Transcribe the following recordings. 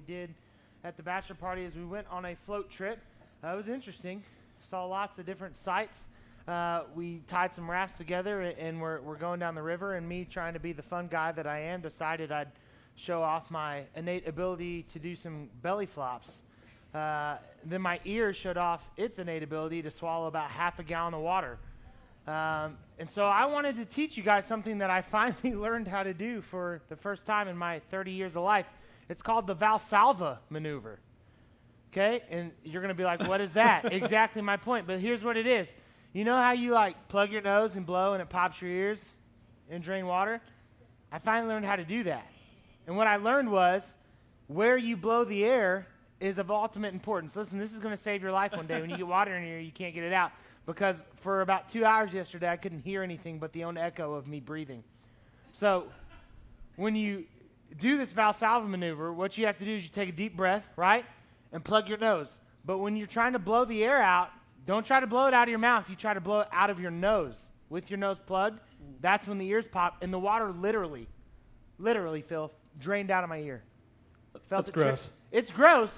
we did at the bachelor party is we went on a float trip. Uh, it was interesting. Saw lots of different sights. Uh, we tied some rafts together and, we're, we're going down the river. And me, trying to be the fun guy that I am, decided I'd show off my innate ability to do some belly flops. Uh, then my ear showed off its innate ability to swallow about half a gallon of water. Um, and so I wanted to teach you guys something that I finally learned how to do for the first time in my 30 years of life. It's called the Valsalva maneuver. Okay? And you're going to be like, what is that? exactly my point. But here's what it is. You know how you like plug your nose and blow and it pops your ears and drain water? I finally learned how to do that. And what I learned was where you blow the air is of ultimate importance. Listen, this is going to save your life one day. When you get water in your ear, you can't get it out. Because for about two hours yesterday, I couldn't hear anything but the own echo of me breathing. So when you do this Valsalva maneuver, what you have to do is you take a deep breath, right? And plug your nose. But when you're trying to blow the air out, don't try to blow it out of your mouth. You try to blow it out of your nose with your nose plugged. That's when the ears pop, and the water literally, literally, Phil, drained out of my ear. Felt That's gross. It's gross.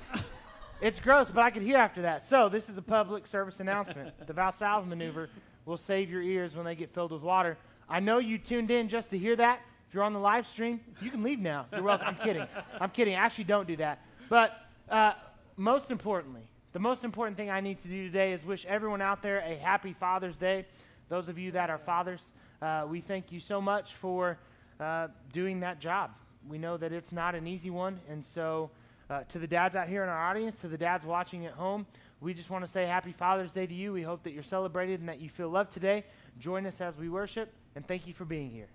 it's gross, but I could hear after that. So this is a public service announcement. the Valsalva maneuver will save your ears when they get filled with water. I know you tuned in just to hear that. If you're on the live stream, you can leave now. You're welcome. I'm kidding. I'm kidding. Actually, don't do that. But uh, most importantly, the most important thing I need to do today is wish everyone out there a happy Father's Day. Those of you that are fathers, uh, we thank you so much for uh, doing that job. We know that it's not an easy one. And so, uh, to the dads out here in our audience, to the dads watching at home, we just want to say Happy Father's Day to you. We hope that you're celebrated and that you feel loved today. Join us as we worship, and thank you for being here.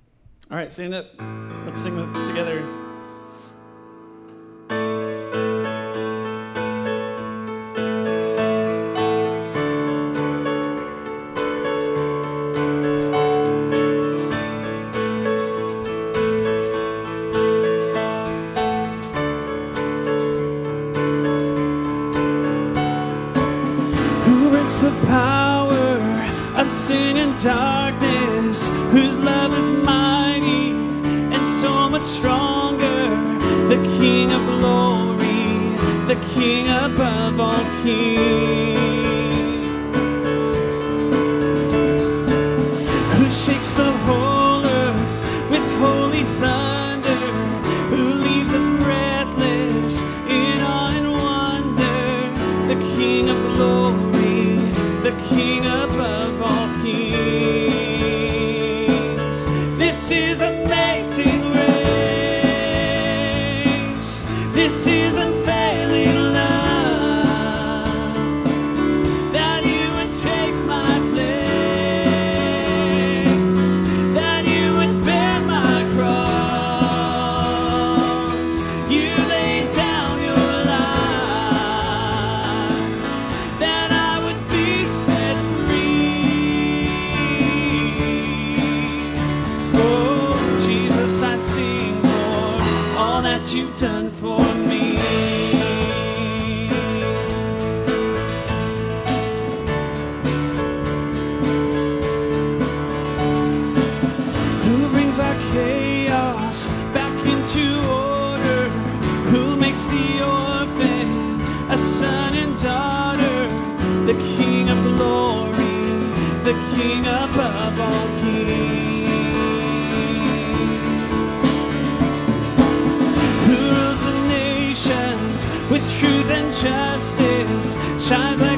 All right, stand up. Let's sing together. The King above all kings. Who rules the nations with truth and justice? Shines like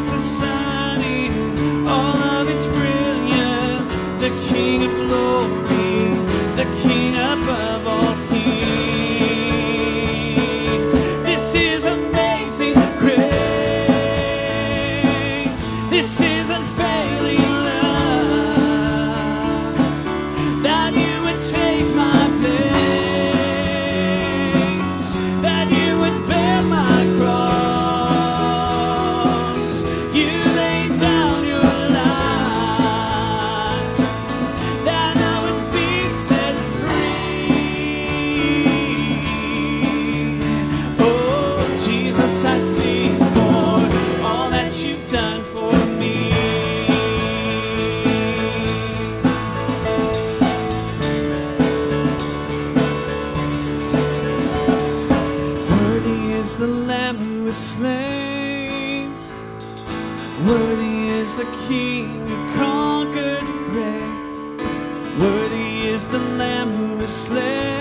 Who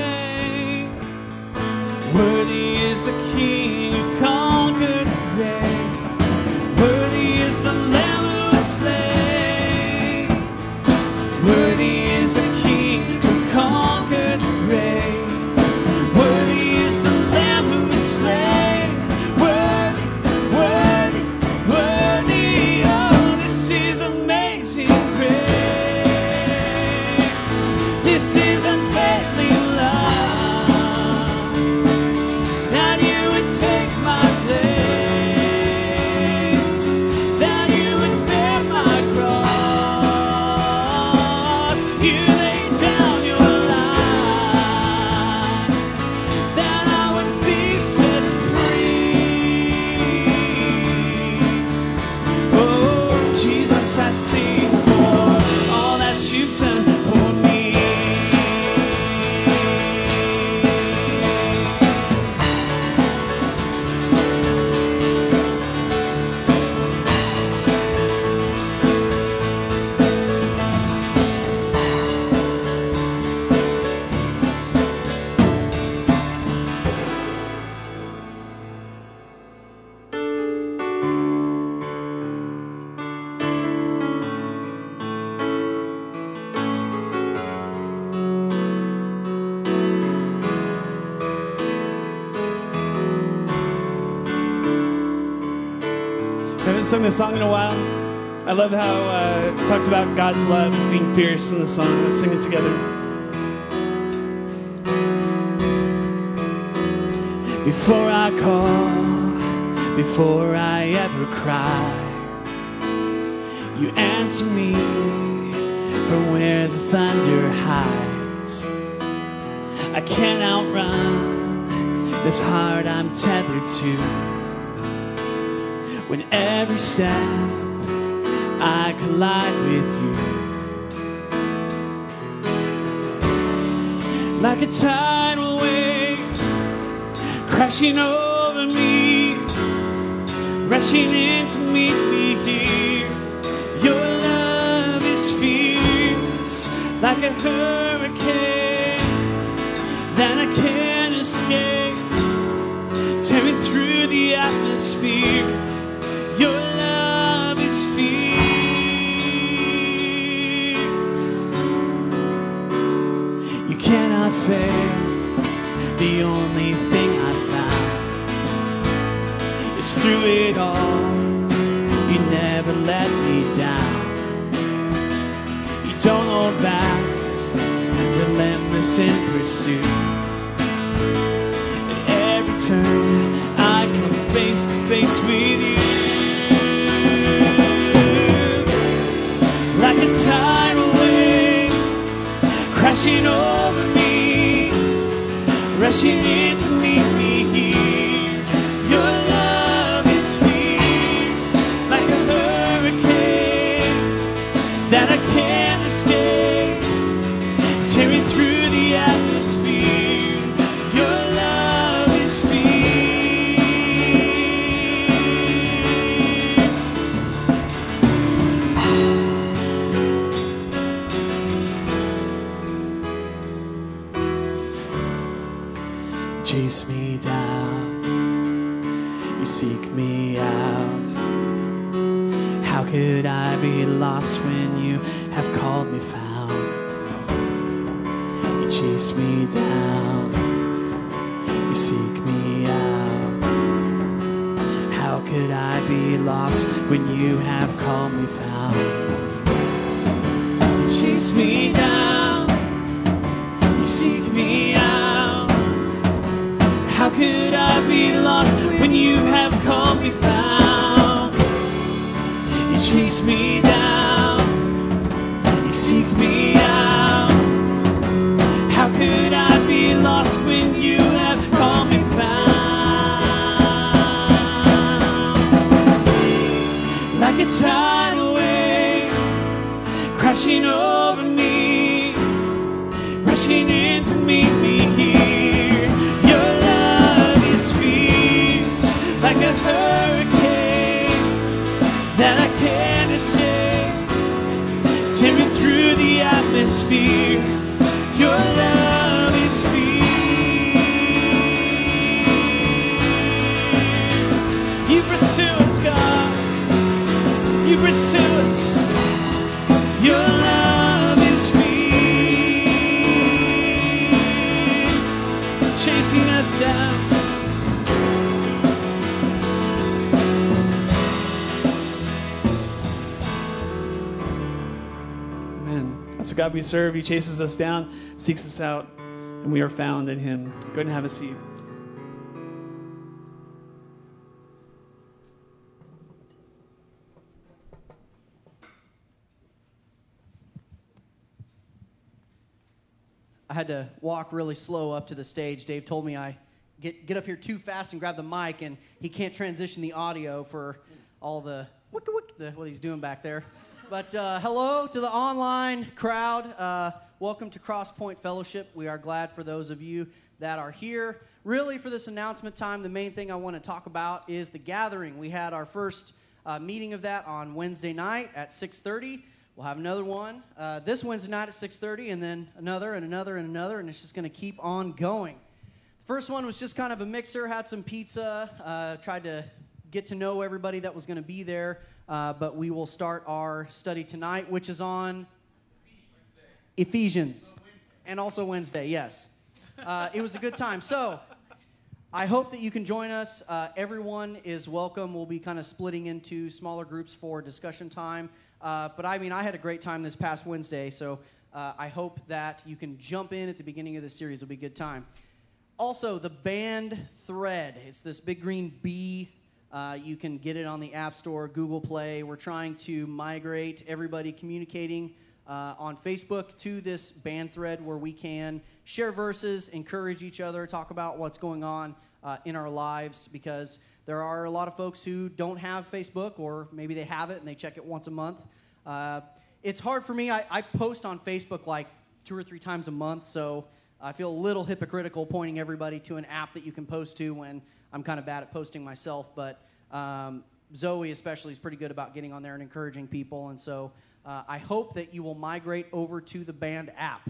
sung this song in a while. I love how uh, it talks about God's love as being fierce in the song. Let's sing it together. Before I call, before I ever cry, you answer me from where the thunder hides. I can't outrun this heart I'm tethered to. When every step I collide with you, like a tidal wave crashing over me, rushing in to meet me here. Your love is fierce, like a hurricane that I can't escape, tearing through the atmosphere. The only thing I found is through it all. You never let me down. You don't hold back, and relentless in pursuit. At every turn, I come face to face with you. Crashing over me, rushing in me down, you seek me out. How could I be lost when you have called me found? You chase me down, you seek me out. How could I be lost when you have called me found? You chase me down, we serve. He chases us down, seeks us out, and we are found in Him. Go ahead and have a seat. I had to walk really slow up to the stage. Dave told me I get, get up here too fast and grab the mic, and he can't transition the audio for all the, the what he's doing back there. But uh, hello to the online crowd. Uh, welcome to Crosspoint Fellowship. We are glad for those of you that are here. Really, for this announcement time, the main thing I want to talk about is the gathering. We had our first uh, meeting of that on Wednesday night at 6:30. We'll have another one uh, this Wednesday night at 6:30, and then another and another and another, and it's just going to keep on going. The first one was just kind of a mixer. Had some pizza. Uh, tried to get to know everybody that was going to be there. Uh, but we will start our study tonight, which is on Ephesians, and also Wednesday. Yes, uh, it was a good time. So. I hope that you can join us. Uh, everyone is welcome. We'll be kind of splitting into smaller groups for discussion time. Uh, but I mean, I had a great time this past Wednesday, so uh, I hope that you can jump in at the beginning of the series. It'll be a good time. Also, the band thread. It's this big green bee. Uh, you can get it on the App Store, Google Play. We're trying to migrate everybody communicating uh, on Facebook to this band thread where we can share verses, encourage each other, talk about what's going on uh, in our lives because there are a lot of folks who don't have Facebook or maybe they have it and they check it once a month. Uh, it's hard for me. I, I post on Facebook like two or three times a month, so I feel a little hypocritical pointing everybody to an app that you can post to when I'm kind of bad at posting myself. But um, Zoe, especially, is pretty good about getting on there and encouraging people. And so uh, I hope that you will migrate over to the band app.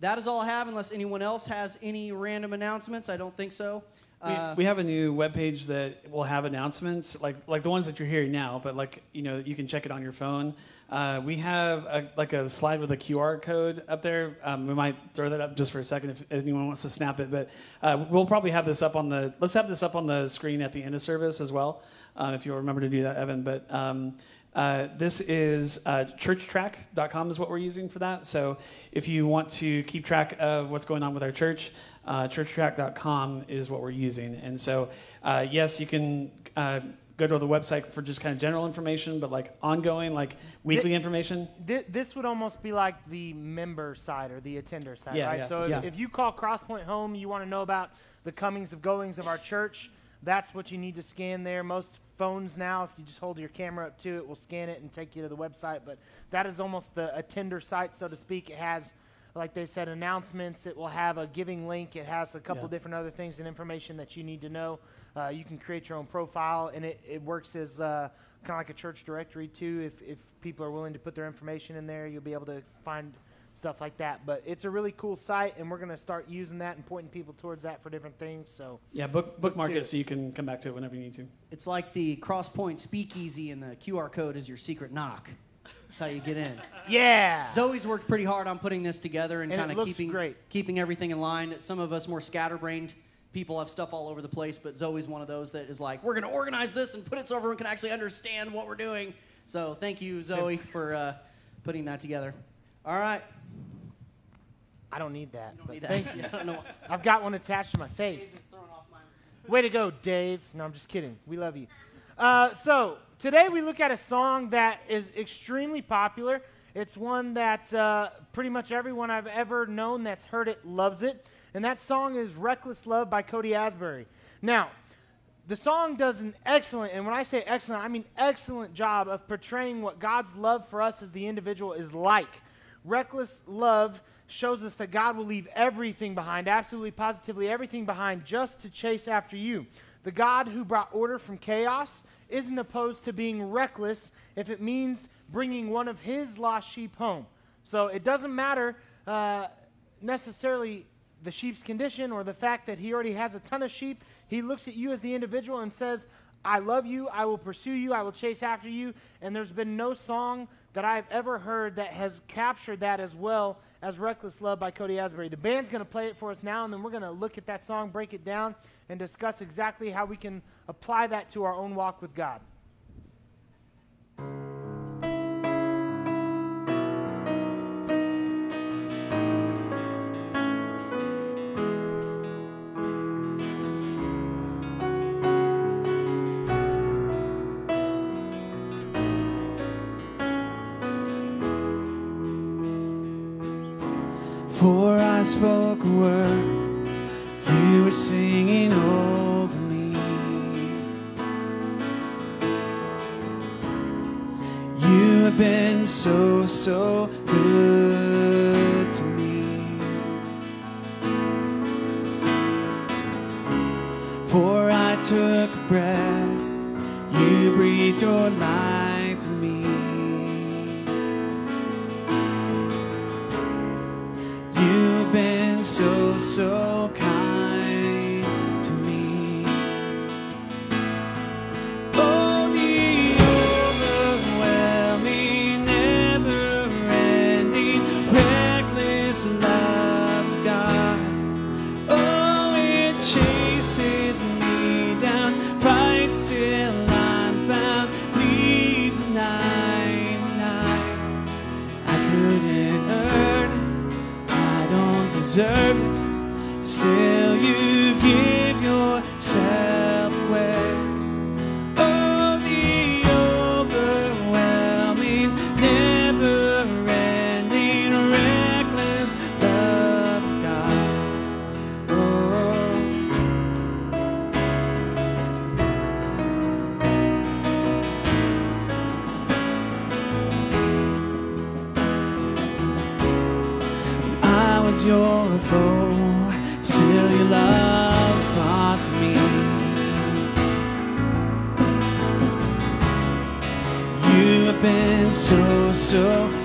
That is all I have, unless anyone else has any random announcements. I don't think so. We, Uh, we have a new webpage that will have announcements like like the ones that you're hearing now, but like you know you can check it on your phone. Uh, we have a, like a slide with a QR code up there. Um, we might throw that up just for a second if anyone wants to snap it, but uh, we'll probably have this up on the let's have this up on the screen at the end of service as well, uh, if you'll remember to do that, Evan. But um, uh, this is uh, churchtrac.com is what we're using for that. So if you want to keep track of what's going on with our church, uh, churchtrac.com is what we're using. And so, uh, yes, you can uh, go to the website for just kind of general information, but like ongoing, like weekly Thi- information. Thi- this would almost be like the member side or the attender side, Yeah, right? yeah. So if, Yeah. if you call Crosspoint home, you want to know about the comings of goings of our church. That's what you need to scan there. Most phones now, if you just hold your camera up to it, will scan it and take you to the website. But that is almost the attender site, so to speak. It has, like they said, announcements. It will have a giving link. It has a couple Yeah. different other things and information that you need to know. Uh, you can create your own profile, and it, it works as uh, kind of like a church directory too. If, if people are willing to put their information in there, you'll be able to find stuff like that. But it's a really cool site, and we're going to start using that and pointing people towards that for different things. So Yeah, book, bookmark it so you can come back to it whenever you need to. It's like the Crosspoint Speakeasy, and the QR code is your secret knock. That's how you get in. yeah, Zoe's worked pretty hard on putting this together and, And it kind of looks keeping great. keeping everything in line. Some of us more scatterbrained people have stuff all over the place, but Zoe's one of those that is like, we're going to organize this and put it so everyone can actually understand what we're doing. So thank you, Zoe, for uh, putting that together. All right. I don't need that. But need that. thank you. I don't know. I've got one attached to my face. Way to go, Dave. No, I'm just kidding. We love you. Uh, so, today we look at a song that is extremely popular. It's one that uh, pretty much everyone I've ever known that's heard it loves it. And that song is Reckless Love by Cory Asbury. Now, the song does an excellent, and when I say excellent, I mean excellent job of portraying what God's love for us as the individual is like. Reckless love shows us that God will leave everything behind, absolutely positively everything behind, just to chase after you. The God who brought order from chaos isn't opposed to being reckless if it means bringing one of his lost sheep home. So it doesn't matter uh, necessarily the sheep's condition or the fact that he already has a ton of sheep. He looks at you as the individual and says, I love you, I will pursue you, I will chase after you. And there's been no song that I've ever heard that has captured that as well as Reckless Love by Cory Asbury. The band's going to play it for us now, and then we're going to look at that song, break it down, and discuss exactly how we can apply that to our own walk with God. I was your foe, still your love fought for me. You have been so, so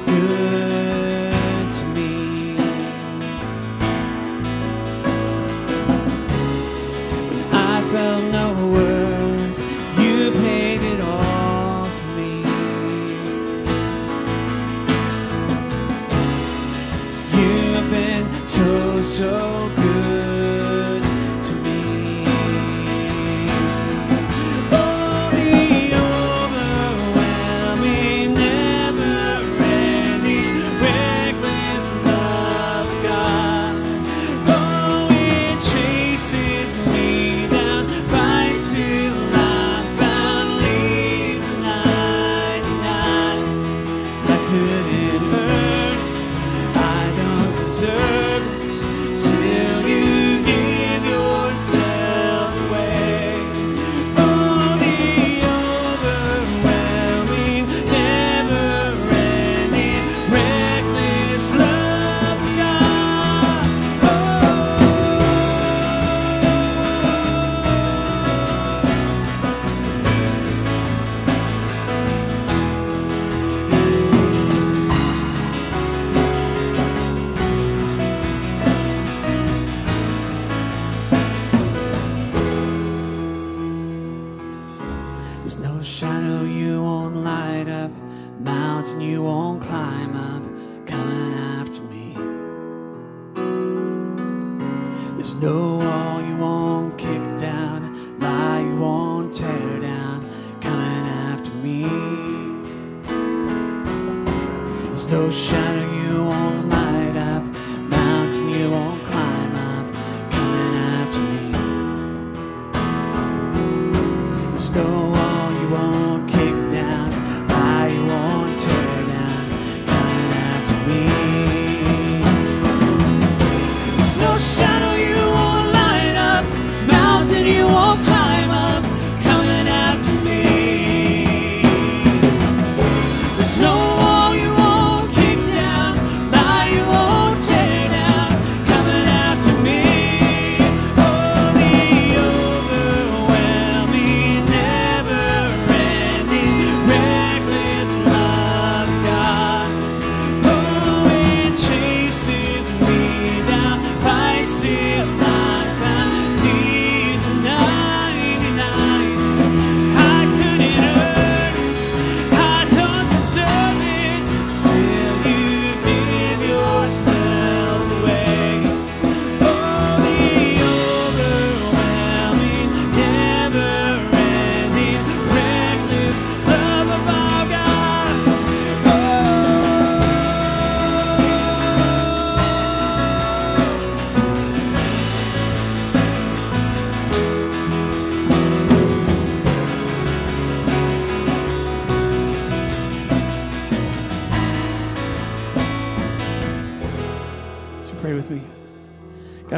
There's no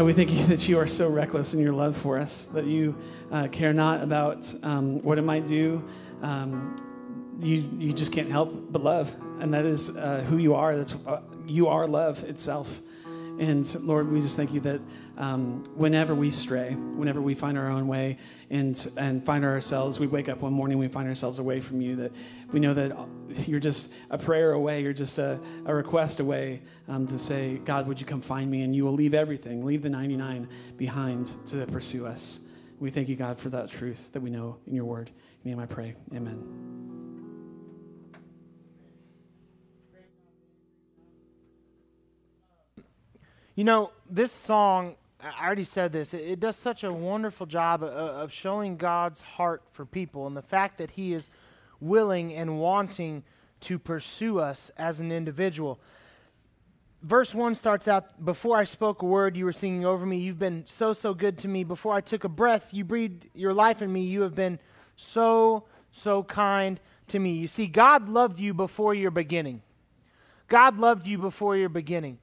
we thank you that you are so reckless in your love for us, that you uh, care not about um, what it might do. Um, you, you just can't help but love. And that is uh, who you are. That's uh, You are love itself. And Lord, we just thank you that um, whenever we stray, whenever we find our own way and, and find ourselves, we wake up one morning, we find ourselves away from you, that we know that you're just a prayer away, you're just a, a request away um, to say, God, would you come find me? And you will leave everything, leave the 99 behind to pursue us. We thank you, God, for that truth that we know in your word. In your name I pray. Amen. You know, this song, I already said this, it, it does such a wonderful job of, of showing God's heart for people and the fact that He is willing and wanting to pursue us as an individual. Verse 1 starts out Before I spoke a word, you were singing over me. You've been so, so good to me. Before I took a breath, you breathed your life in me. You have been so, so kind to me. You see, God loved you before your beginning. God loved you before your beginning.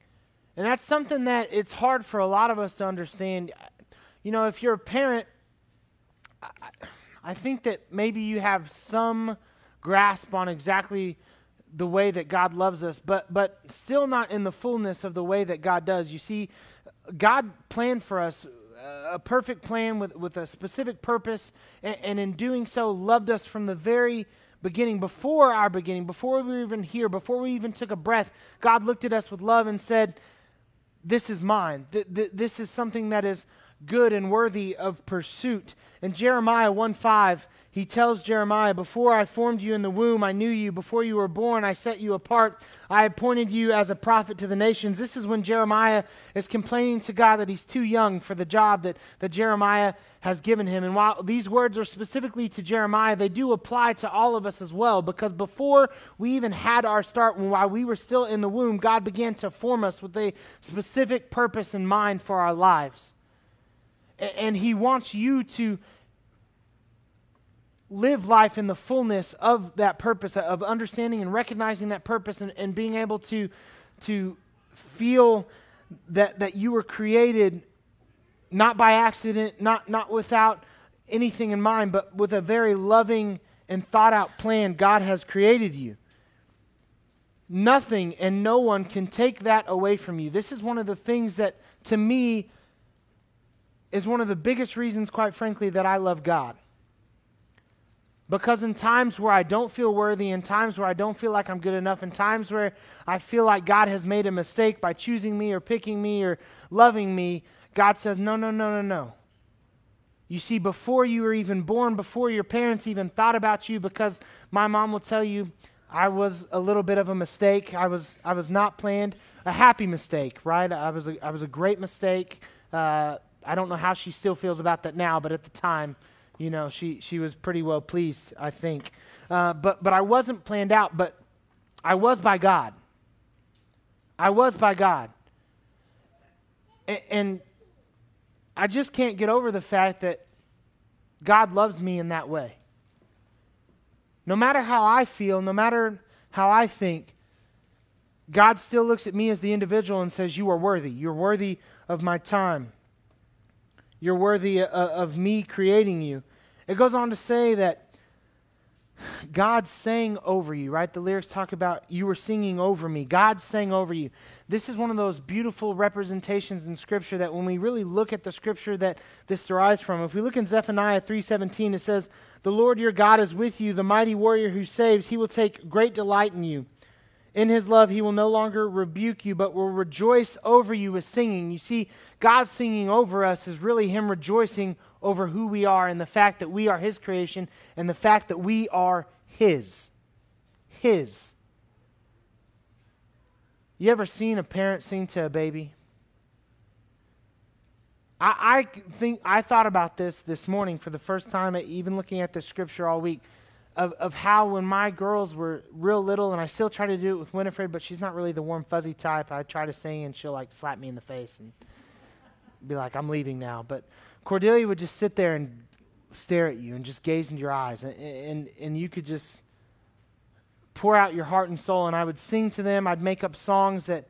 And that's something that it's hard for a lot of us to understand. You know, if you're a parent, I, I think that maybe you have some grasp on exactly the way that God loves us, but but still not in the fullness of the way that God does. You see, God planned for us a perfect plan with, with a specific purpose, and, and in doing so, loved us from the very beginning, before our beginning, before we were even here, before we even took a breath. God looked at us with love and said, this is mine. Th- th- this is something that is good and worthy of pursuit. In Jeremiah 1 5, he tells Jeremiah, Before I formed you in the womb, I knew you. Before you were born, I set you apart. I appointed you as a prophet to the nations. This is when Jeremiah is complaining to God that he's too young for the job that, that Jeremiah has given him. And while these words are specifically to Jeremiah, they do apply to all of us as well, because before we even had our start, while we were still in the womb, God began to form us with a specific purpose in mind for our lives. And he wants you to live life in the fullness of that purpose, of understanding and recognizing that purpose and, and being able to, to feel that, that you were created not by accident, not, not without anything in mind, but with a very loving and thought out plan. God has created you. Nothing and no one can take that away from you. This is one of the things that, to me, is one of the biggest reasons, quite frankly, that I love God. Because in times where I don't feel worthy, in times where I don't feel like I'm good enough, in times where I feel like God has made a mistake by choosing me or picking me or loving me, God says, No, no, no, no, no. You see, before you were even born, before your parents even thought about you, because my mom will tell you, I was a little bit of a mistake. I was, I was not planned. A happy mistake, right? I was a, I was a great mistake. Uh, I don't know how she still feels about that now, but at the time, you know, she, she was pretty well pleased, I think. Uh, but, but I wasn't planned out, but I was by God. I was by God. And, I just can't get over the fact that God loves me in that way. No matter how I feel, no matter how I think, God still looks at me as the individual and says, You are worthy. You're worthy of my time. You're worthy uh, of me creating you. It goes on to say that God sang over you, right? The lyrics talk about you were singing over me. God sang over you. This is one of those beautiful representations in Scripture that when we really look at the Scripture that this derives from, if we look in Zephaniah 3.17, it says, The Lord your God is with you, the mighty warrior who saves. He will take great delight in you. In his love, he will no longer rebuke you, but will rejoice over you with singing. You see, God singing over us is really him rejoicing over who we are and the fact that we are his creation and the fact that we are his. His. You ever seen a parent sing to a baby? I, I think I thought about this this morning for the first time, even looking at the scripture all week of, of how when my girls were real little, and I still try to do it with Winifred, but she's not really the warm, fuzzy type. I try to sing, and she'll like slap me in the face and be like, I'm leaving now. But Cordelia would just sit there and stare at you and just gaze into your eyes, and, and, and you could just pour out your heart and soul. And I would sing to them. I'd make up songs that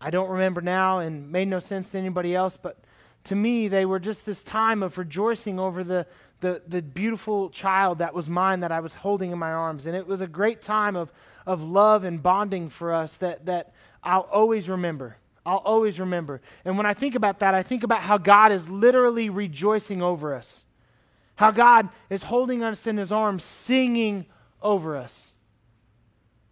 I don't remember now and made no sense to anybody else, but to me, they were just this time of rejoicing over the, the, the beautiful child that was mine that I was holding in my arms. And it was a great time of, of love and bonding for us that, that I'll always remember. I'll always remember. And when I think about that, I think about how God is literally rejoicing over us, how God is holding us in his arms, singing over us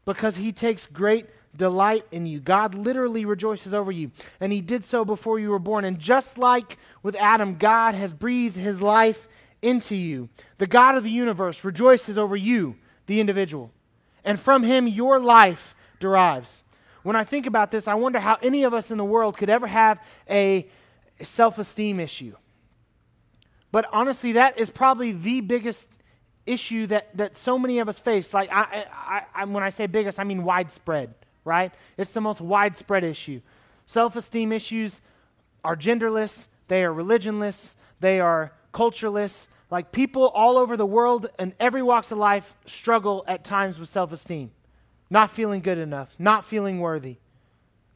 because he takes great delight in you. God literally rejoices over you, and he did so before you were born. And just like with Adam, God has breathed his life into you. The God of the universe rejoices over you, the individual. And from him, your life derives. When I think about this, I wonder how any of us in the world could ever have a self esteem issue. But honestly, that is probably the biggest issue that, that so many of us face. Like, I, I, I, when I say biggest, I mean widespread, right? It's the most widespread issue. Self esteem issues are genderless, they are religionless, they are cultureless. Like, people all over the world and every walks of life struggle at times with self esteem not feeling good enough, not feeling worthy,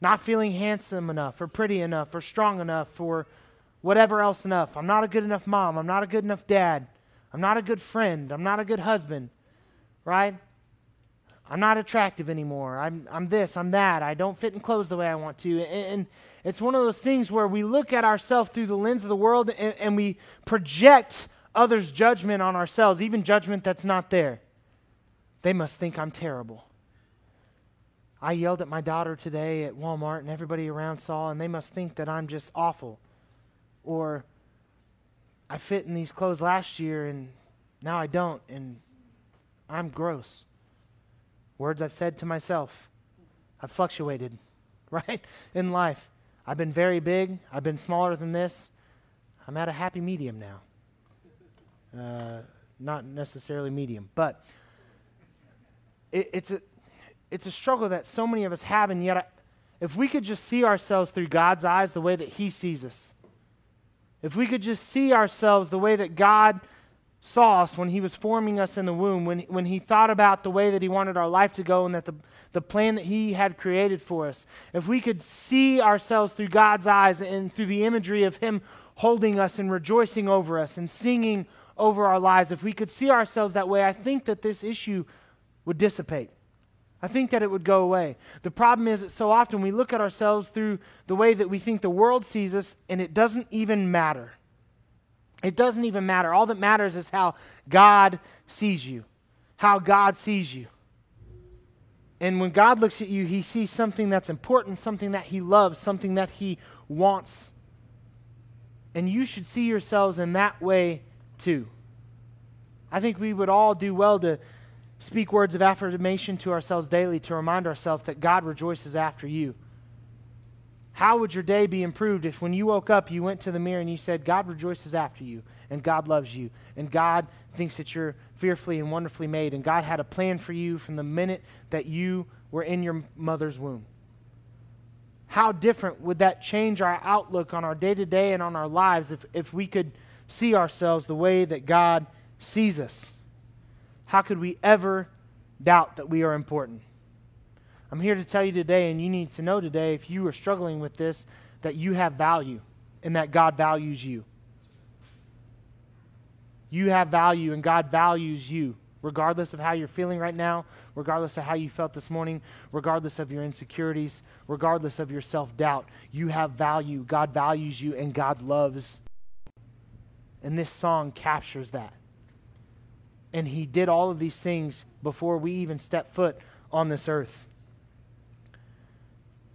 not feeling handsome enough, or pretty enough, or strong enough, or whatever else enough. I'm not a good enough mom. I'm not a good enough dad. I'm not a good friend. I'm not a good husband, right? I'm not attractive anymore. I'm, I'm this, I'm that. I don't fit in clothes the way I want to. And, and it's one of those things where we look at ourselves through the lens of the world and, and we project others' judgment on ourselves, even judgment that's not there. They must think I'm terrible. I yelled at my daughter today at Walmart, and everybody around saw, and they must think that I'm just awful. Or I fit in these clothes last year, and now I don't, and I'm gross. Words I've said to myself. I've fluctuated, right, in life. I've been very big, I've been smaller than this. I'm at a happy medium now. Uh, not necessarily medium, but it, it's a it's a struggle that so many of us have, and yet, I, if we could just see ourselves through God's eyes the way that He sees us, if we could just see ourselves the way that God saw us when He was forming us in the womb, when, when He thought about the way that He wanted our life to go and that the, the plan that He had created for us, if we could see ourselves through God's eyes and through the imagery of Him holding us and rejoicing over us and singing over our lives, if we could see ourselves that way, I think that this issue would dissipate. I think that it would go away. The problem is that so often we look at ourselves through the way that we think the world sees us, and it doesn't even matter. It doesn't even matter. All that matters is how God sees you, how God sees you. And when God looks at you, he sees something that's important, something that he loves, something that he wants. And you should see yourselves in that way too. I think we would all do well to speak words of affirmation to ourselves daily to remind ourselves that God rejoices after you. How would your day be improved if when you woke up, you went to the mirror and you said, God rejoices after you, and God loves you, and God thinks that you're fearfully and wonderfully made, and God had a plan for you from the minute that you were in your mother's womb? How different would that change our outlook on our day to day and on our lives if, if we could see ourselves the way that God sees us? How could we ever doubt that we are important? I'm here to tell you today, and you need to know today, if you are struggling with this, that you have value and that God values you. You have value, and God values you, regardless of how you're feeling right now, regardless of how you felt this morning, regardless of your insecurities, regardless of your self doubt. You have value. God values you, and God loves. And this song captures that. And he did all of these things before we even step foot on this earth.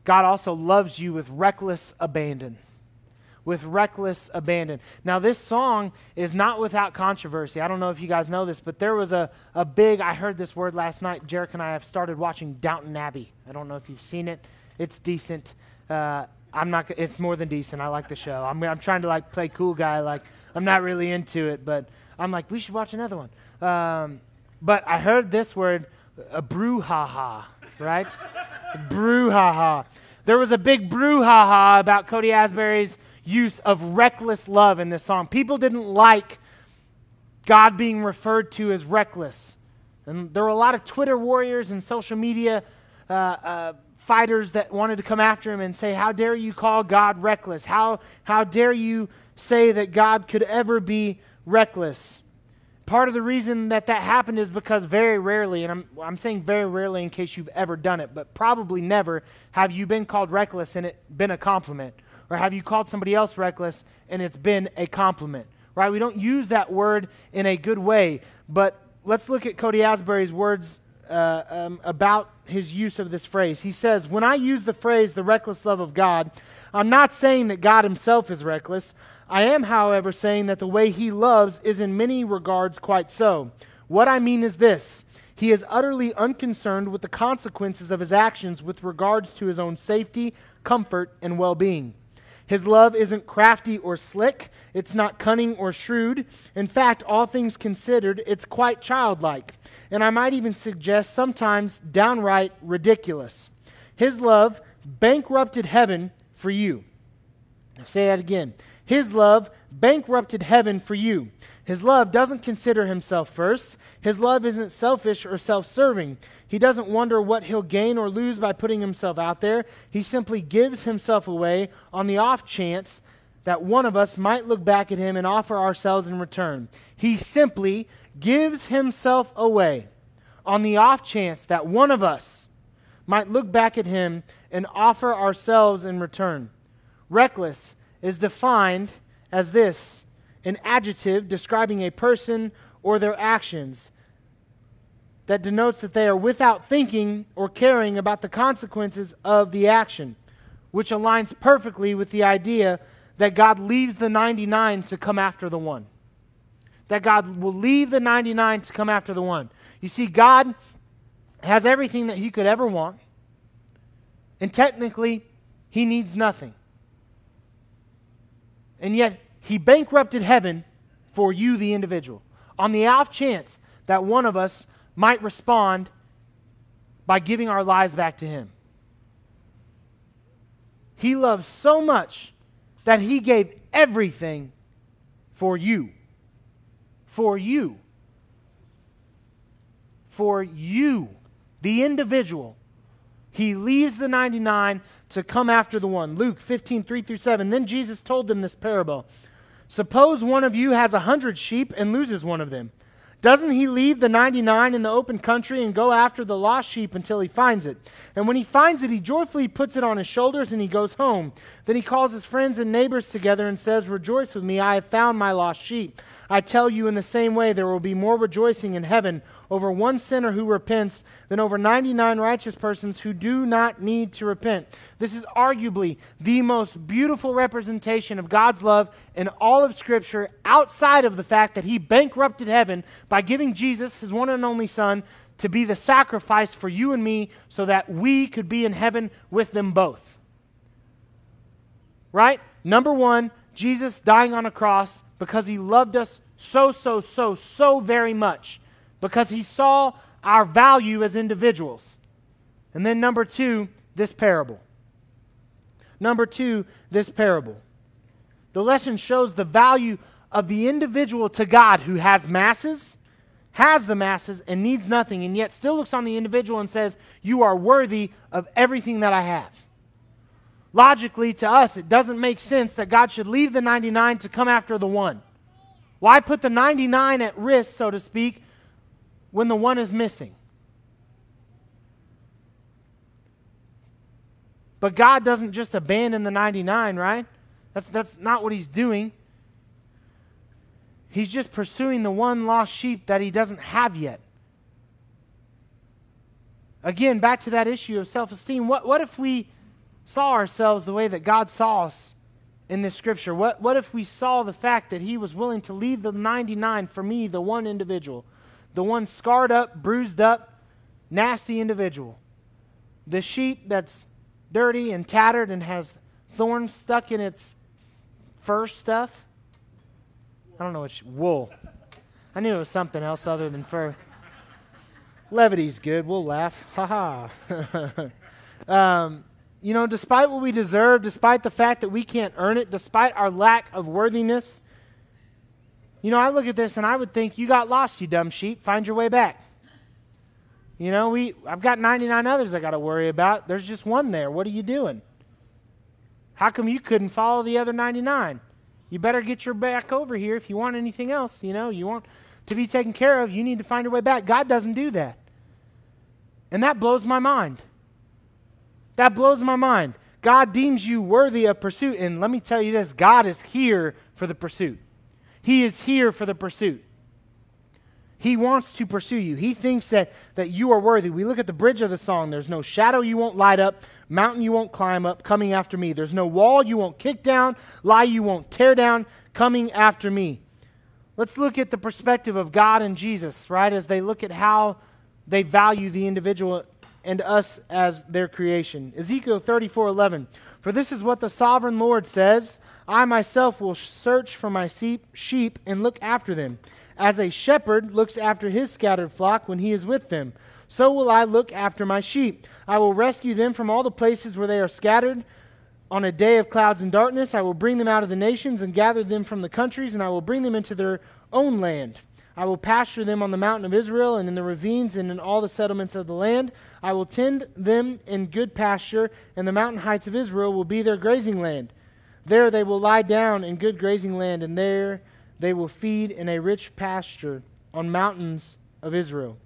God also loves you with reckless abandon. With reckless abandon. Now, this song is not without controversy. I don't know if you guys know this, but there was a, a big, I heard this word last night. Jarek and I have started watching Downton Abbey. I don't know if you've seen it, it's decent. Uh, I'm not, it's more than decent. I like the show. I'm, I'm trying to like play cool guy. Like, I'm not really into it, but I'm like, we should watch another one. Um, but I heard this word, a brouhaha, right? brouhaha. There was a big brouhaha about Cory Asbury's use of reckless love in this song. People didn't like God being referred to as reckless. And there were a lot of Twitter warriors and social media uh, uh, fighters that wanted to come after him and say, How dare you call God reckless? How, how dare you say that God could ever be reckless? Part of the reason that that happened is because very rarely, and I'm, I'm saying very rarely in case you've ever done it, but probably never have you been called reckless and it been a compliment. Or have you called somebody else reckless and it's been a compliment? Right? We don't use that word in a good way, but let's look at Cory Asbury's words uh, um, about his use of this phrase. He says, When I use the phrase the reckless love of God, I'm not saying that God himself is reckless. I am, however, saying that the way he loves is in many regards quite so. What I mean is this He is utterly unconcerned with the consequences of his actions with regards to his own safety, comfort, and well being. His love isn't crafty or slick. It's not cunning or shrewd. In fact, all things considered, it's quite childlike. And I might even suggest sometimes downright ridiculous. His love bankrupted heaven for you. I'll say that again. His love bankrupted heaven for you. His love doesn't consider himself first. His love isn't selfish or self serving. He doesn't wonder what he'll gain or lose by putting himself out there. He simply gives himself away on the off chance that one of us might look back at him and offer ourselves in return. He simply gives himself away on the off chance that one of us might look back at him and offer ourselves in return. Reckless is defined as this an adjective describing a person or their actions that denotes that they are without thinking or caring about the consequences of the action, which aligns perfectly with the idea that God leaves the 99 to come after the one. That God will leave the 99 to come after the one. You see, God has everything that He could ever want, and technically, He needs nothing. And yet, He bankrupted heaven for you, the individual, on the off chance that one of us might respond by giving our lives back to Him. He loves so much that He gave everything for you. For you. For you, the individual. He leaves the 99 to come after the one. Luke 15, 3 through 7. Then Jesus told them this parable Suppose one of you has a hundred sheep and loses one of them. Doesn't he leave the 99 in the open country and go after the lost sheep until he finds it? And when he finds it, he joyfully puts it on his shoulders and he goes home. Then he calls his friends and neighbors together and says, Rejoice with me, I have found my lost sheep. I tell you, in the same way, there will be more rejoicing in heaven over one sinner who repents than over 99 righteous persons who do not need to repent. This is arguably the most beautiful representation of God's love in all of Scripture, outside of the fact that He bankrupted heaven by giving Jesus, His one and only Son, to be the sacrifice for you and me so that we could be in heaven with them both. Right? Number one, Jesus dying on a cross because he loved us so, so, so, so very much because he saw our value as individuals. And then, number two, this parable. Number two, this parable. The lesson shows the value of the individual to God who has masses, has the masses, and needs nothing, and yet still looks on the individual and says, You are worthy of everything that I have. Logically, to us, it doesn't make sense that God should leave the 99 to come after the one. Why put the 99 at risk, so to speak, when the one is missing. But God doesn't just abandon the 99, right? That's, that's not what he's doing. He's just pursuing the one lost sheep that he doesn't have yet. Again, back to that issue of self esteem. What, what if we saw ourselves the way that God saw us in this scripture? What, what if we saw the fact that he was willing to leave the 99 for me, the one individual? the one scarred up, bruised up, nasty individual. The sheep that's dirty and tattered and has thorns stuck in its fur stuff. I don't know which wool. I knew it was something else other than fur. Levity's good. We'll laugh. Ha ha. um, you know, despite what we deserve, despite the fact that we can't earn it, despite our lack of worthiness, you know, I look at this and I would think, you got lost, you dumb sheep. Find your way back. You know, we I've got 99 others I got to worry about. There's just one there. What are you doing? How come you couldn't follow the other 99? You better get your back over here if you want anything else. You know, you want to be taken care of, you need to find your way back. God doesn't do that. And that blows my mind. That blows my mind. God deems you worthy of pursuit. And let me tell you this God is here for the pursuit. He is here for the pursuit. He wants to pursue you. He thinks that, that you are worthy. We look at the bridge of the song. There's no shadow you won't light up, mountain you won't climb up, coming after me. There's no wall you won't kick down, lie you won't tear down, coming after me. Let's look at the perspective of God and Jesus, right? As they look at how they value the individual and us as their creation. Ezekiel 34:11. For this is what the sovereign Lord says I myself will search for my sheep and look after them. As a shepherd looks after his scattered flock when he is with them, so will I look after my sheep. I will rescue them from all the places where they are scattered. On a day of clouds and darkness, I will bring them out of the nations and gather them from the countries, and I will bring them into their own land. I will pasture them on the mountain of Israel and in the ravines and in all the settlements of the land. I will tend them in good pasture, and the mountain heights of Israel will be their grazing land. There they will lie down in good grazing land, and there they will feed in a rich pasture on mountains of Israel.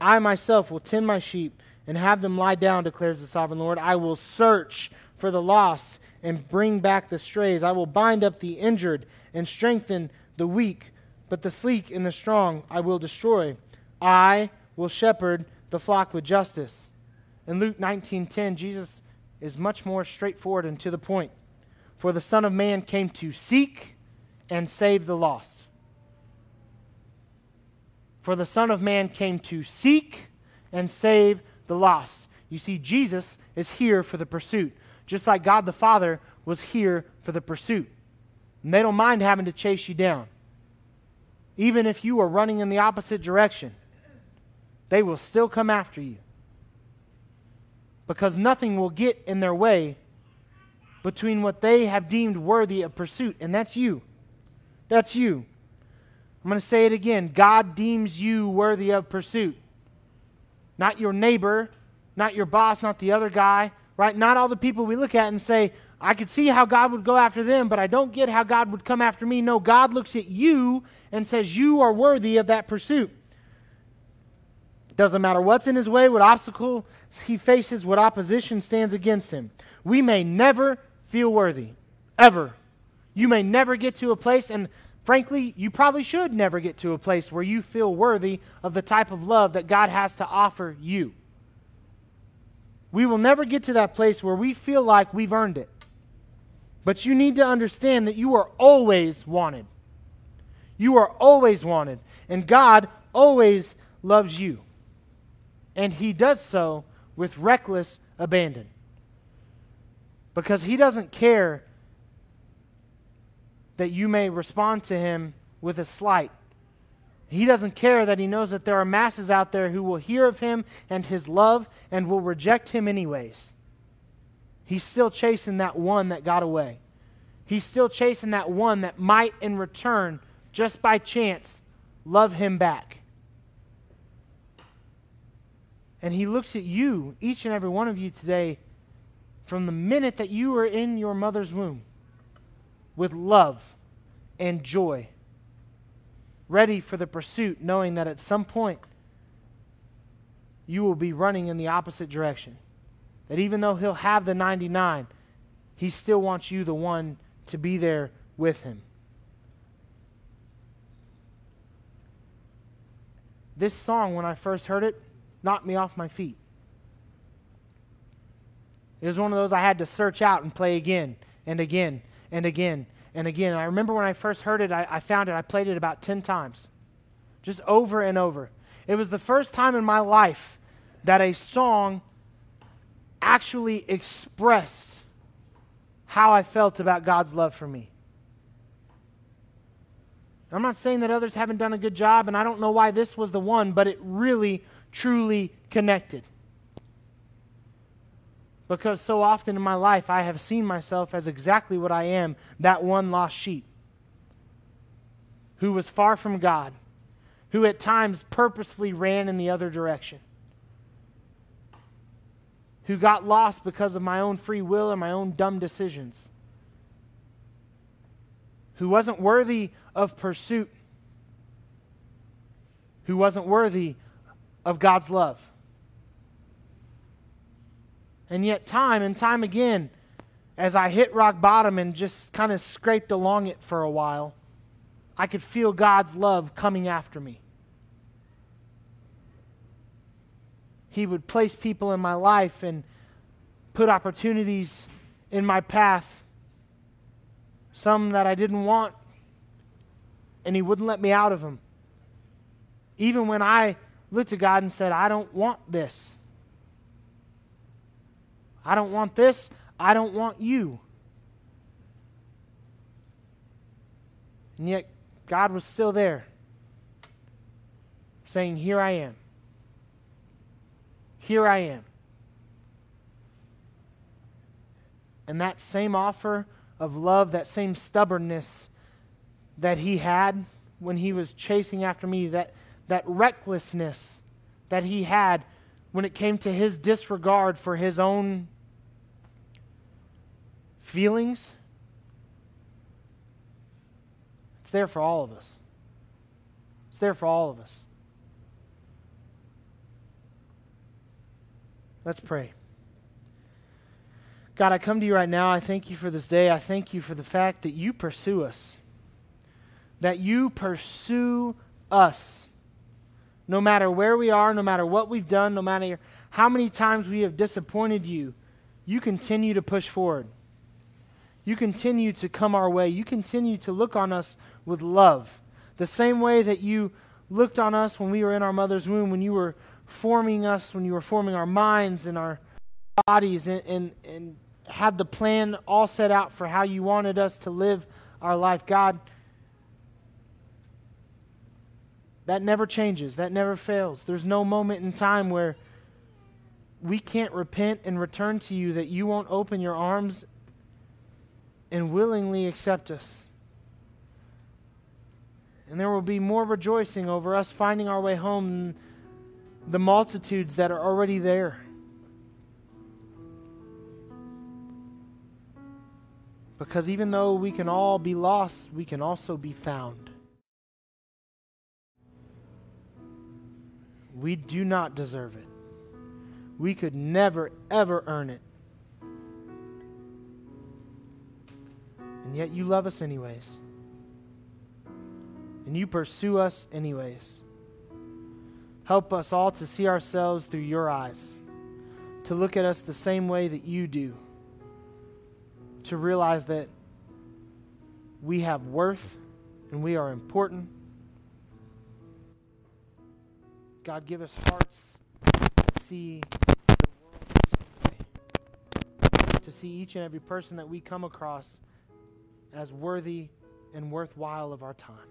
I myself will tend my sheep and have them lie down, declares the sovereign Lord. I will search for the lost and bring back the strays. I will bind up the injured and strengthen the weak but the sleek and the strong I will destroy. I will shepherd the flock with justice. In Luke 19:10, Jesus is much more straightforward and to the point. For the Son of Man came to seek and save the lost. For the Son of Man came to seek and save the lost. You see, Jesus is here for the pursuit, just like God the Father was here for the pursuit. And they don't mind having to chase you down even if you are running in the opposite direction, they will still come after you. Because nothing will get in their way between what they have deemed worthy of pursuit, and that's you. That's you. I'm going to say it again God deems you worthy of pursuit. Not your neighbor, not your boss, not the other guy, right? Not all the people we look at and say, I could see how God would go after them, but I don't get how God would come after me. No, God looks at you and says, You are worthy of that pursuit. Doesn't matter what's in his way, what obstacle he faces, what opposition stands against him. We may never feel worthy, ever. You may never get to a place, and frankly, you probably should never get to a place where you feel worthy of the type of love that God has to offer you. We will never get to that place where we feel like we've earned it. But you need to understand that you are always wanted. You are always wanted. And God always loves you. And He does so with reckless abandon. Because He doesn't care that you may respond to Him with a slight. He doesn't care that He knows that there are masses out there who will hear of Him and His love and will reject Him anyways. He's still chasing that one that got away. He's still chasing that one that might, in return, just by chance, love him back. And he looks at you, each and every one of you today, from the minute that you were in your mother's womb, with love and joy, ready for the pursuit, knowing that at some point you will be running in the opposite direction. That even though he'll have the 99, he still wants you, the one, to be there with him. This song, when I first heard it, knocked me off my feet. It was one of those I had to search out and play again and again and again and again. I remember when I first heard it, I, I, found it, I played it about 10 times, just over and over. It was the first time in my life that a song actually expressed how I felt about God's love for me. I'm not saying that others haven't done a good job, and I don't know why this was the one, but it really, truly connected. Because so often in my life, I have seen myself as exactly what I am that one lost sheep who was far from God, who at times purposefully ran in the other direction, who got lost because of my own free will and my own dumb decisions, who wasn't worthy of pursuit, who wasn't worthy of God's love. And yet, time and time again, as I hit rock bottom and just kind of scraped along it for a while, I could feel God's love coming after me. He would place people in my life and put opportunities in my path, some that I didn't want, and He wouldn't let me out of them. Even when I looked at God and said, I don't want this. I don't want this. I don't want you. And yet, God was still there, saying, Here I am. Here I am. And that same offer of love, that same stubbornness that he had when he was chasing after me, that, that recklessness that he had when it came to his disregard for his own feelings, it's there for all of us. It's there for all of us. Let's pray. God, I come to you right now. I thank you for this day. I thank you for the fact that you pursue us, that you pursue us. No matter where we are, no matter what we've done, no matter how many times we have disappointed you, you continue to push forward. You continue to come our way. You continue to look on us with love. The same way that you looked on us when we were in our mother's womb, when you were forming us, when you were forming our minds and our bodies, and, and, and had the plan all set out for how you wanted us to live our life. God, that never changes, that never fails. There's no moment in time where we can't repent and return to you that you won't open your arms and willingly accept us. And there will be more rejoicing over us finding our way home the multitudes that are already there. Because even though we can all be lost, we can also be found. We do not deserve it. We could never, ever earn it. And yet you love us anyways. And you pursue us anyways. Help us all to see ourselves through your eyes, to look at us the same way that you do, to realize that we have worth and we are important. God, give us hearts to see the world the same way, to see each and every person that we come across as worthy and worthwhile of our time.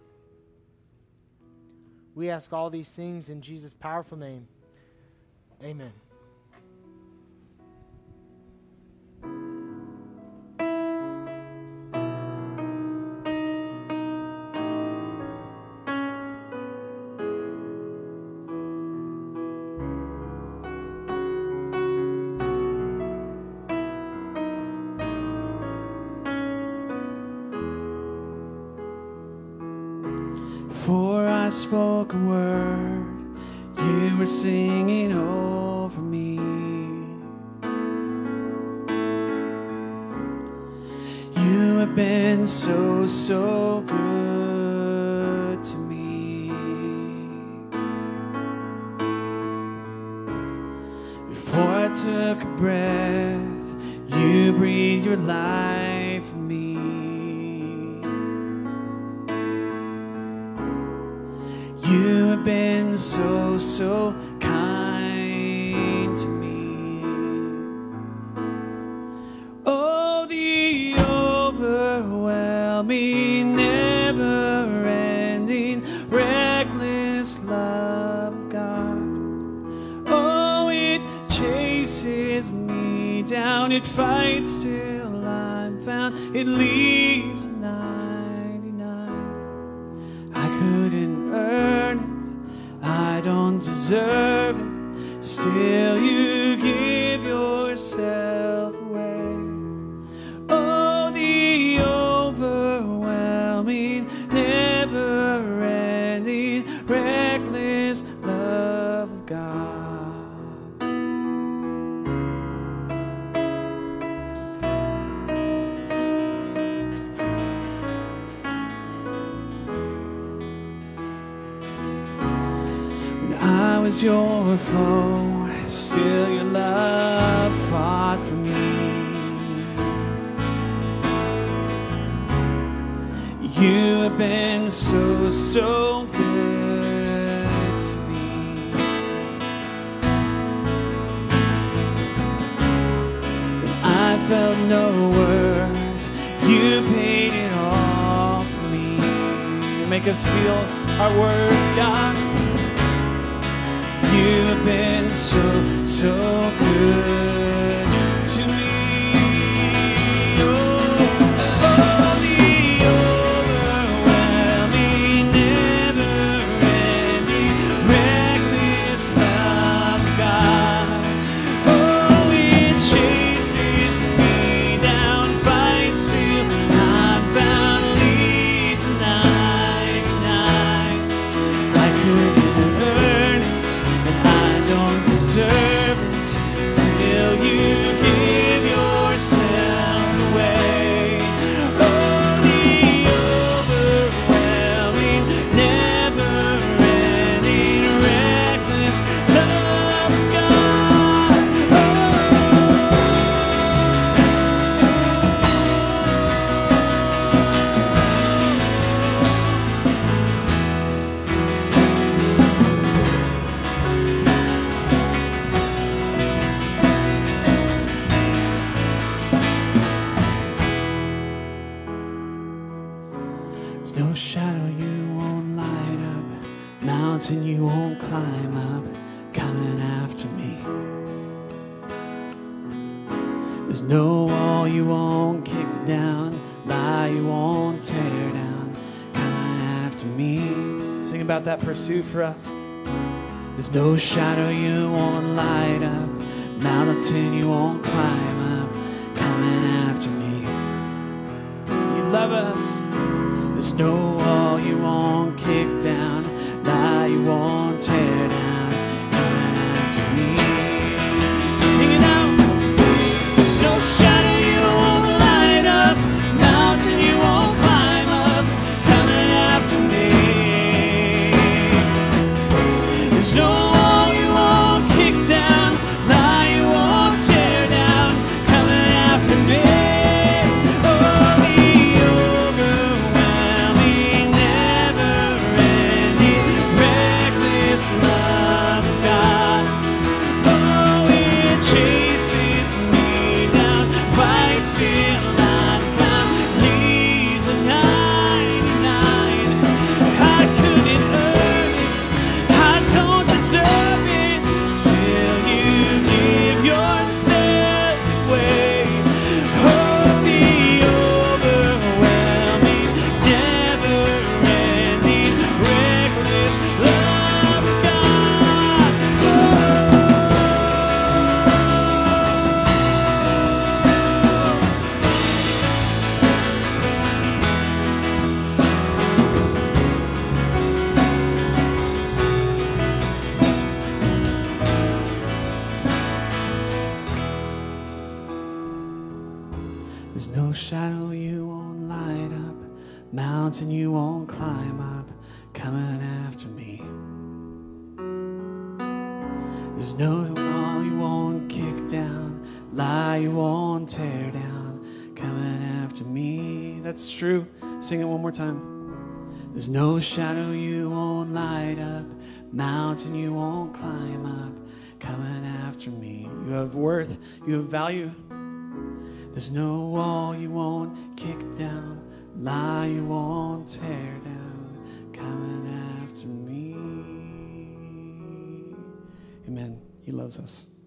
We ask all these things in Jesus' powerful name. Amen. Spoke a word, you were singing over me. You have been so, so good I was your foe, still your love fought for me. You have been so, so good to me. When I felt no worth, you paid it all for me. Make us feel our worth, God. Been so, so good won't tear down, coming after me. Sing about that pursuit for us. There's no shadow you won't light up, mountain you won't climb up, coming after me. You love us. There's no wall you won't kick down, lie you won't tear down, you won't tear down, coming after me. That's true. Sing it one more time. There's no shadow you won't light up, mountain you won't climb up, coming after me. You have worth, you have value. There's no wall you won't kick down, lie you won't tear down, coming after me. Amen. He loves us.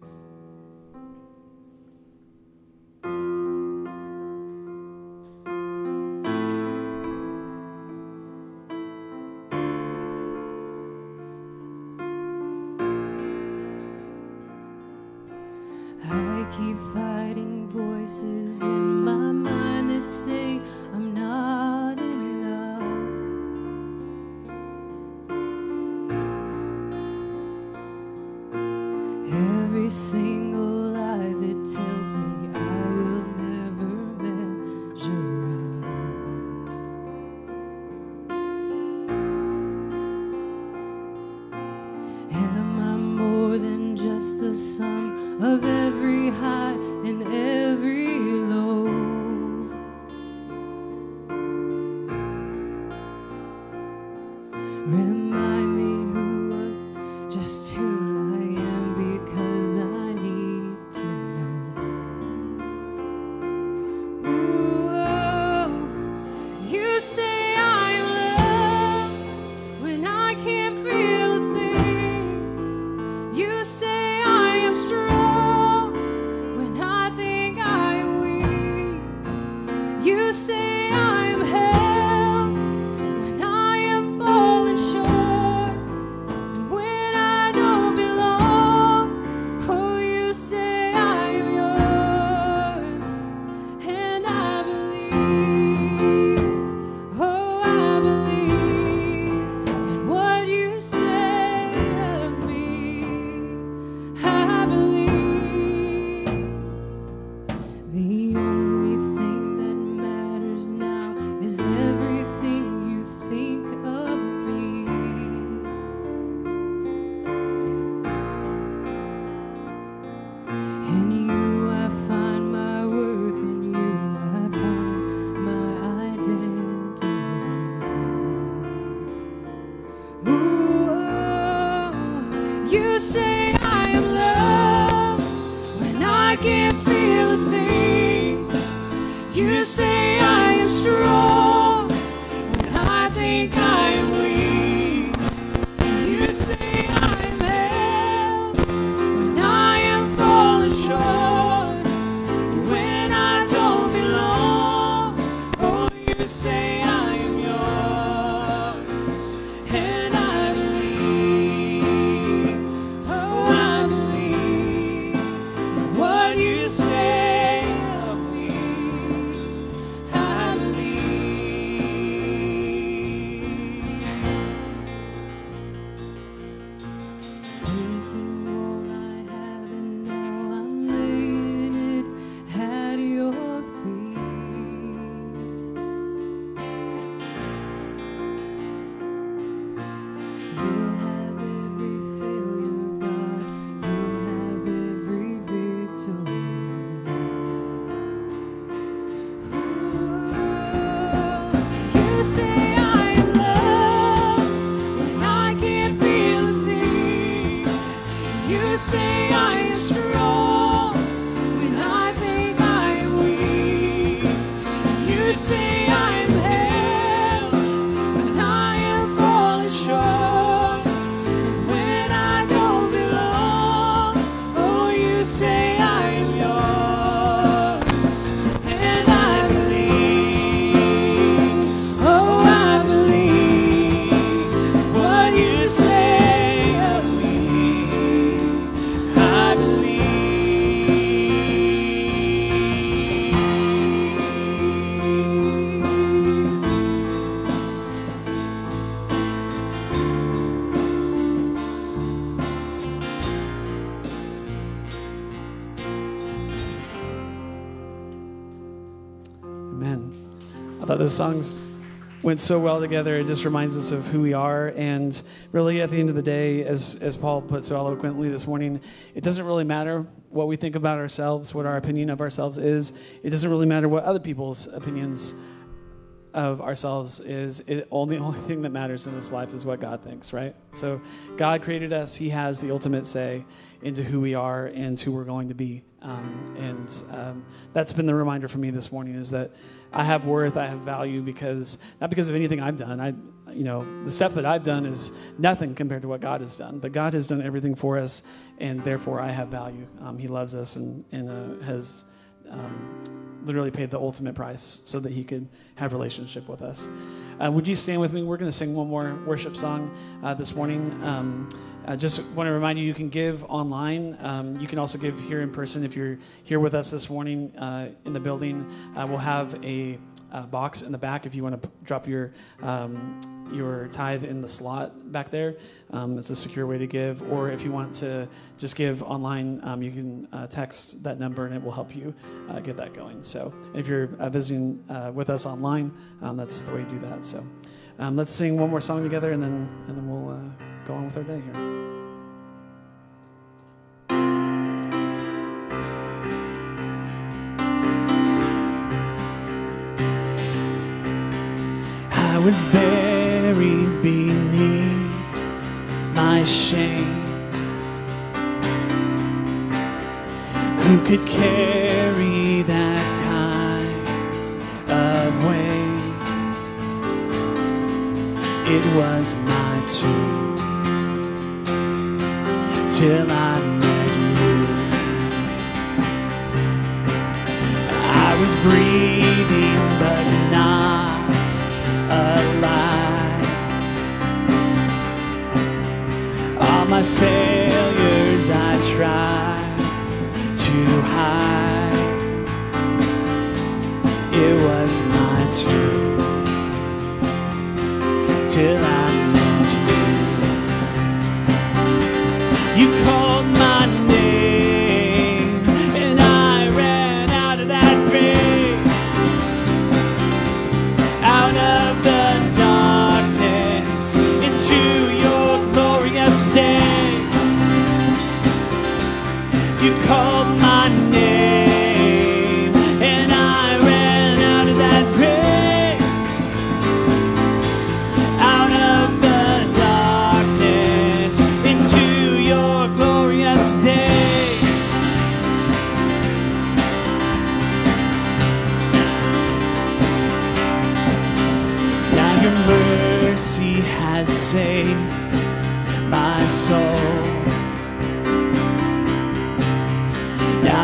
You those songs went so well together. It just reminds us of who we are. And really, at the end of the day, as, as Paul put so eloquently this morning, it doesn't really matter what we think about ourselves, what our opinion of ourselves is. It doesn't really matter what other people's opinions of ourselves is it only only thing that matters in this life is what God thinks, right? So God created us. He has the ultimate say into who we are and who we're going to be. Um, and um, that's been the reminder for me this morning is that I have worth, I have value because not because of anything I've done. I, you know, the stuff that I've done is nothing compared to what God has done. But God has done everything for us, and therefore I have value. Um, he loves us and and uh, has um, literally paid the ultimate price so that he could have relationship with us. Uh, would you stand with me? We're going to sing one more worship song uh, this morning. Um, uh, just want to remind you you can give online. Um, you can also give here in person if you're here with us this morning uh, in the building. Uh, we'll have a, uh box in the back if you want to p- drop your um, your tithe in the slot back there. Um, it's a secure way to give. Or if you want to just give online, um, you can uh, text that number and it will help you uh, get that going. So if you're uh, visiting uh, with us online, um, that's the way to do that. So um, let's sing one more song together and then and then we'll go on with our day here. I was buried beneath my shame. Who could carry that kind of weight? It was my tomb till I met you. I was breathing but not alive. All my failures I tried to hide. It was my turn till I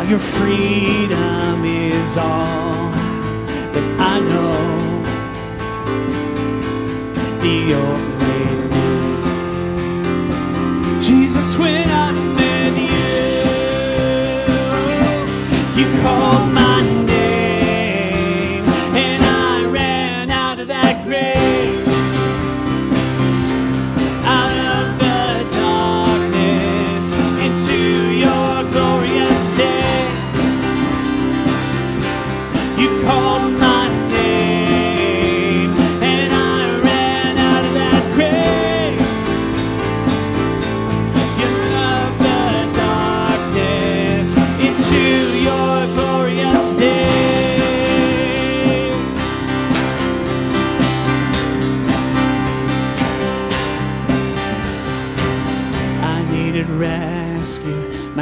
your freedom is all that I know. The only Jesus, when I met you, you called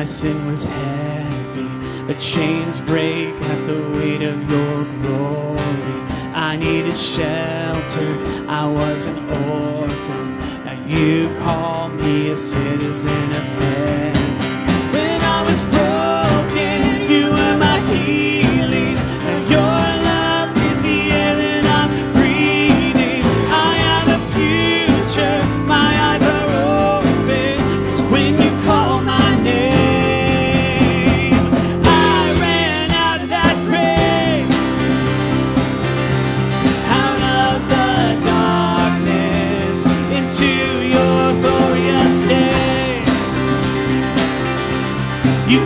sin was heavy. The chains break at the weight of your glory. I needed shelter, I was an orphan. Now you call me a citizen of heaven. Your glorious day. You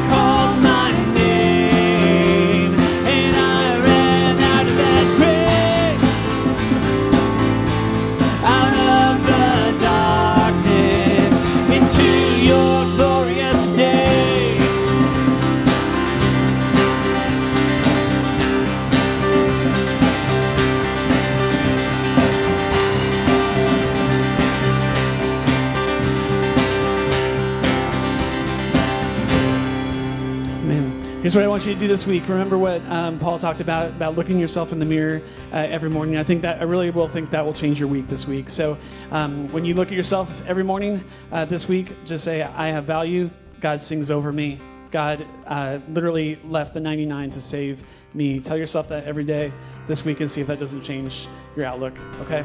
Here's what I want you to do this week. Remember what um, Paul talked about about looking yourself in the mirror uh, every morning. I think that I really will think that will change your week this week. So um, when you look at yourself every morning uh, this week, just say, "I have value." God sings over me. God uh, literally left the 99 to save me. Tell yourself that every day this week and see if that doesn't change your outlook. Okay.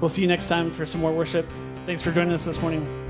We'll see you next time for some more worship. Thanks for joining us this morning.